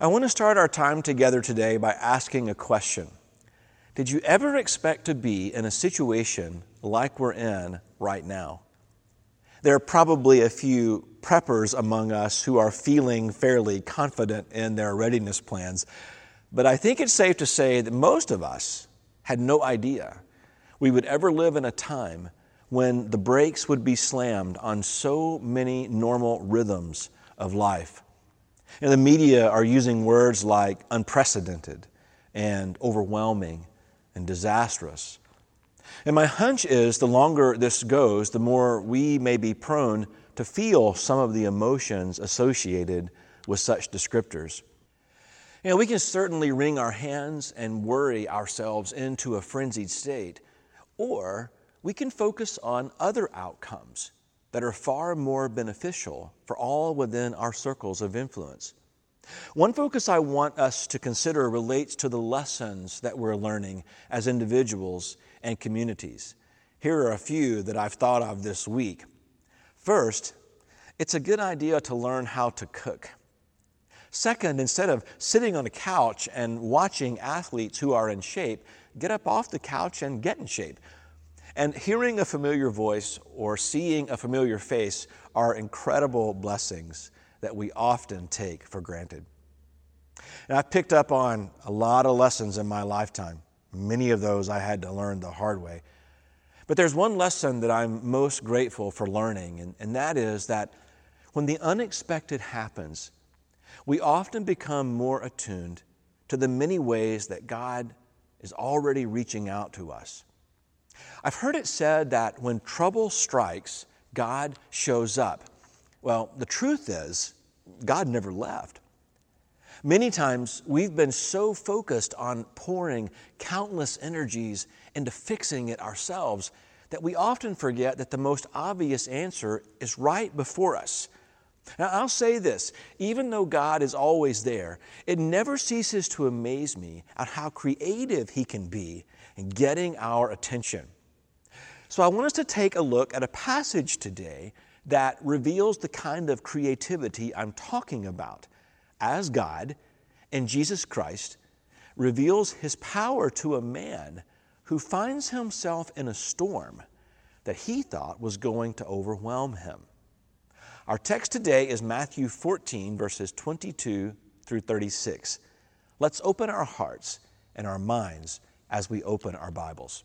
I want to start our time together today by asking a question. Did you ever expect to be in a situation like we're in right now? There are probably a few preppers among us who are feeling fairly confident in their readiness plans, but I think it's safe to say that most of us had no idea we would ever live in a time when the brakes would be slammed on so many normal rhythms of life. And the media are using words like unprecedented and overwhelming and disastrous. And my hunch is the longer this goes, the more we may be prone to feel some of the emotions associated with such descriptors. You know, we can certainly wring our hands and worry ourselves into a frenzied state, or we can focus on other outcomes that are far more beneficial for all within our circles of influence. One focus I want us to consider relates to the lessons that we're learning as individuals and communities. Here are a few that I've thought of this week. First, it's a good idea to learn how to cook. Second, instead of sitting on a couch and watching athletes who are in shape, get up off the couch and get in shape. And hearing a familiar voice or seeing a familiar face are incredible blessings that we often take for granted. And I've picked up on a lot of lessons in my lifetime. Many of those I had to learn the hard way. But there's one lesson that I'm most grateful for learning, and, and that is that when the unexpected happens, we often become more attuned to the many ways that God is already reaching out to us. I've heard it said that when trouble strikes, God shows up. Well, the truth is, God never left. Many times we've been so focused on pouring countless energies into fixing it ourselves that we often forget that the most obvious answer is right before us. Now, I'll say this even though God is always there, it never ceases to amaze me at how creative He can be in getting our attention. So I want us to take a look at a passage today that reveals the kind of creativity I'm talking about as God and Jesus Christ reveals his power to a man who finds himself in a storm that he thought was going to overwhelm him. Our text today is Matthew 14, verses 22 through 36. Let's open our hearts and our minds as we open our Bibles.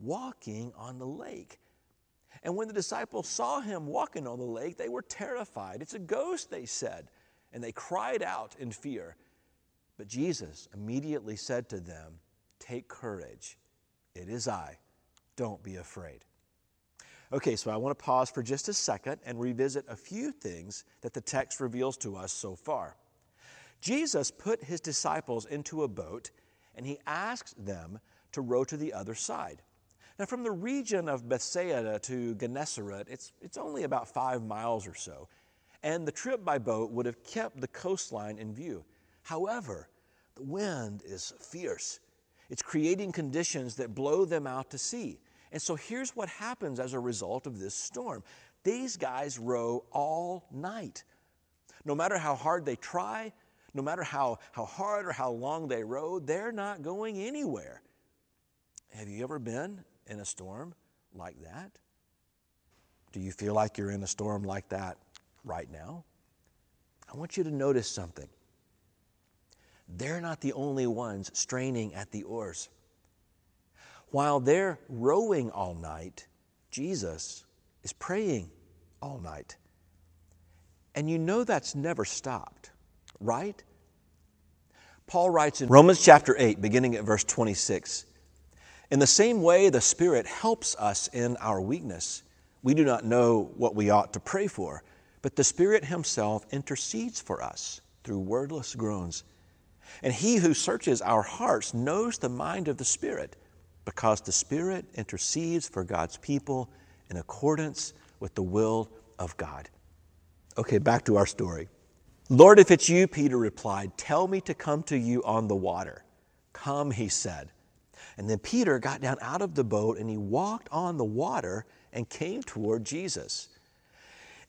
walking on the lake. And when the disciples saw him walking on the lake, they were terrified. It's a ghost, they said, and they cried out in fear. But Jesus immediately said to them, Take courage. It is I. Don't be afraid. Okay, so I want to pause for just a second and revisit a few things that the text reveals to us so far. Jesus put his disciples into a boat and he asked them to row to the other side. Now, from the region of Bethsaida to Gennesaret, it's, it's only about five miles or so, and the trip by boat would have kept the coastline in view. However, the wind is fierce. It's creating conditions that blow them out to sea. And so here's what happens as a result of this storm these guys row all night. No matter how hard they try, no matter how, how hard or how long they row, they're not going anywhere. Have you ever been in a storm like that? Do you feel like you're in a storm like that right now? I want you to notice something. They're not the only ones straining at the oars. While they're rowing all night, Jesus is praying all night. And you know that's never stopped, right? Paul writes in Romans chapter 8, beginning at verse 26 in the same way, the Spirit helps us in our weakness. We do not know what we ought to pray for, but the Spirit Himself intercedes for us through wordless groans. And he who searches our hearts knows the mind of the Spirit, because the Spirit intercedes for God's people in accordance with the will of God. Okay, back to our story. Lord, if it's you, Peter replied, tell me to come to you on the water. Come, he said. And then Peter got down out of the boat and he walked on the water and came toward Jesus.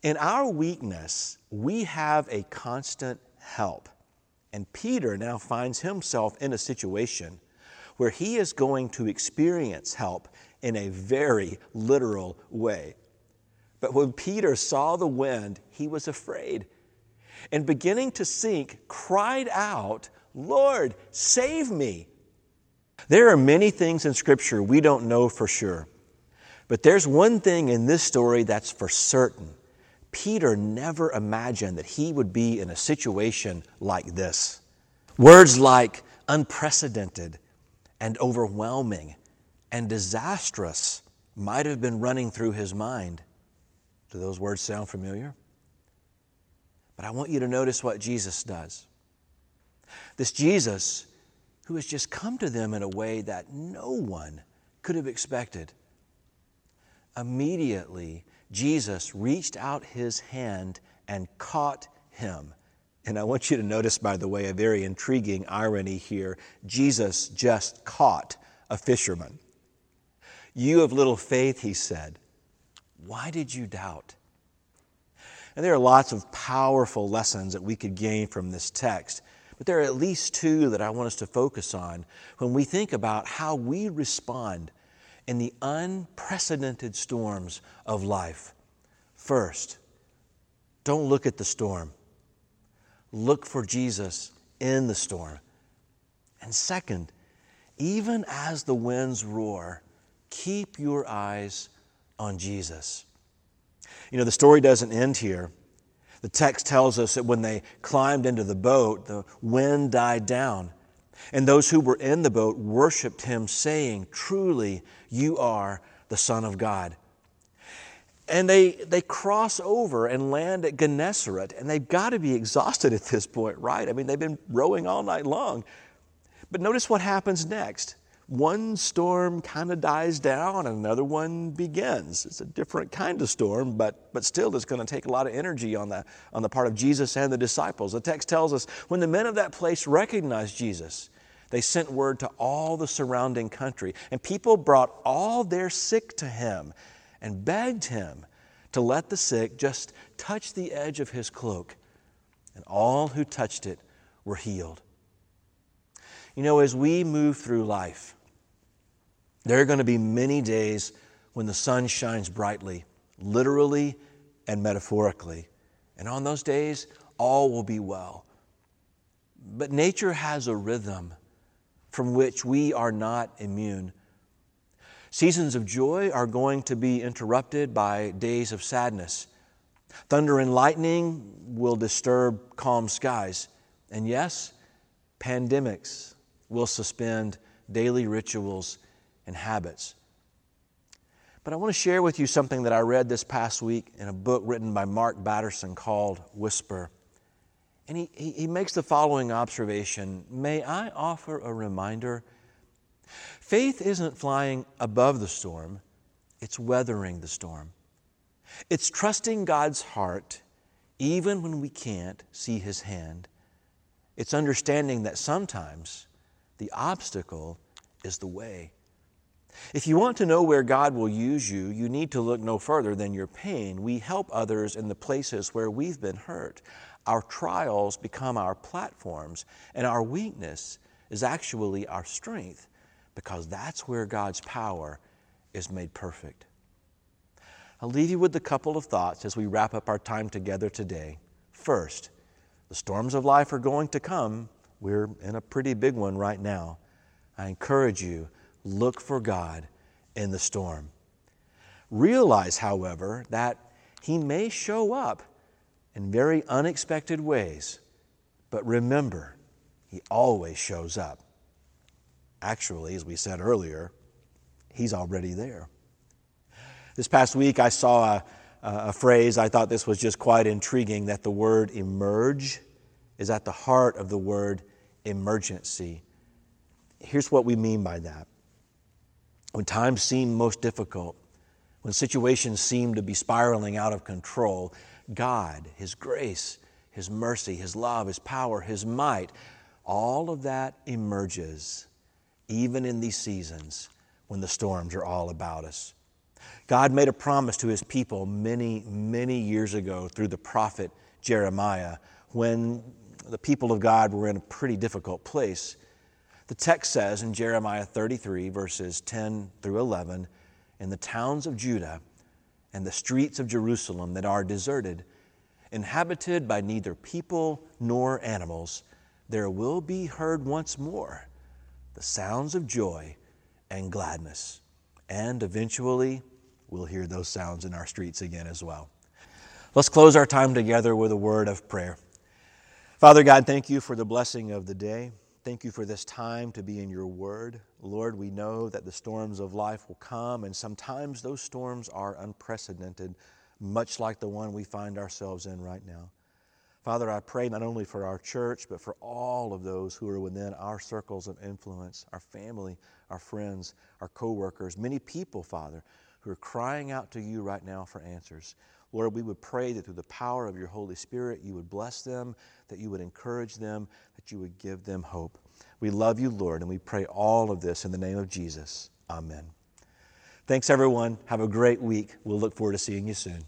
In our weakness, we have a constant help. And Peter now finds himself in a situation where he is going to experience help in a very literal way. But when Peter saw the wind, he was afraid and beginning to sink, cried out, Lord, save me. There are many things in Scripture we don't know for sure. But there's one thing in this story that's for certain. Peter never imagined that he would be in a situation like this. Words like unprecedented and overwhelming and disastrous might have been running through his mind. Do those words sound familiar? But I want you to notice what Jesus does. This Jesus who has just come to them in a way that no one could have expected. Immediately, Jesus reached out his hand and caught him. And I want you to notice, by the way, a very intriguing irony here. Jesus just caught a fisherman. You of little faith, he said, why did you doubt? And there are lots of powerful lessons that we could gain from this text. But there are at least two that I want us to focus on when we think about how we respond in the unprecedented storms of life. First, don't look at the storm, look for Jesus in the storm. And second, even as the winds roar, keep your eyes on Jesus. You know, the story doesn't end here. The text tells us that when they climbed into the boat, the wind died down. And those who were in the boat worshiped him, saying, Truly, you are the Son of God. And they, they cross over and land at Gennesaret, and they've got to be exhausted at this point, right? I mean, they've been rowing all night long. But notice what happens next one storm kind of dies down and another one begins. It's a different kind of storm, but, but still it's going to take a lot of energy on the, on the part of Jesus and the disciples. The text tells us when the men of that place recognized Jesus, they sent word to all the surrounding country, and people brought all their sick to him and begged him to let the sick just touch the edge of his cloak, and all who touched it were healed. You know, as we move through life, there are going to be many days when the sun shines brightly, literally and metaphorically. And on those days, all will be well. But nature has a rhythm from which we are not immune. Seasons of joy are going to be interrupted by days of sadness. Thunder and lightning will disturb calm skies. And yes, pandemics will suspend daily rituals and habits. But I want to share with you something that I read this past week in a book written by Mark Batterson called Whisper. And he, he, he makes the following observation May I offer a reminder? Faith isn't flying above the storm, it's weathering the storm. It's trusting God's heart even when we can't see His hand. It's understanding that sometimes the obstacle is the way. If you want to know where God will use you, you need to look no further than your pain. We help others in the places where we've been hurt. Our trials become our platforms, and our weakness is actually our strength because that's where God's power is made perfect. I'll leave you with a couple of thoughts as we wrap up our time together today. First, the storms of life are going to come, we're in a pretty big one right now. I encourage you, look for God in the storm. Realize, however, that He may show up in very unexpected ways, but remember, He always shows up. Actually, as we said earlier, He's already there. This past week, I saw a, a phrase, I thought this was just quite intriguing that the word emerge is at the heart of the word emergency. Here's what we mean by that. When times seem most difficult, when situations seem to be spiraling out of control, God, His grace, His mercy, His love, His power, His might, all of that emerges even in these seasons when the storms are all about us. God made a promise to His people many, many years ago through the prophet Jeremiah when the people of God were in a pretty difficult place. The text says in Jeremiah 33, verses 10 through 11, in the towns of Judah and the streets of Jerusalem that are deserted, inhabited by neither people nor animals, there will be heard once more the sounds of joy and gladness. And eventually, we'll hear those sounds in our streets again as well. Let's close our time together with a word of prayer. Father God, thank you for the blessing of the day. Thank you for this time to be in your word. Lord, we know that the storms of life will come, and sometimes those storms are unprecedented, much like the one we find ourselves in right now. Father, I pray not only for our church, but for all of those who are within our circles of influence, our family, our friends, our coworkers, many people, Father, who are crying out to you right now for answers. Lord, we would pray that through the power of your Holy Spirit, you would bless them, that you would encourage them, that you would give them hope. We love you, Lord, and we pray all of this in the name of Jesus. Amen. Thanks, everyone. Have a great week. We'll look forward to seeing you soon.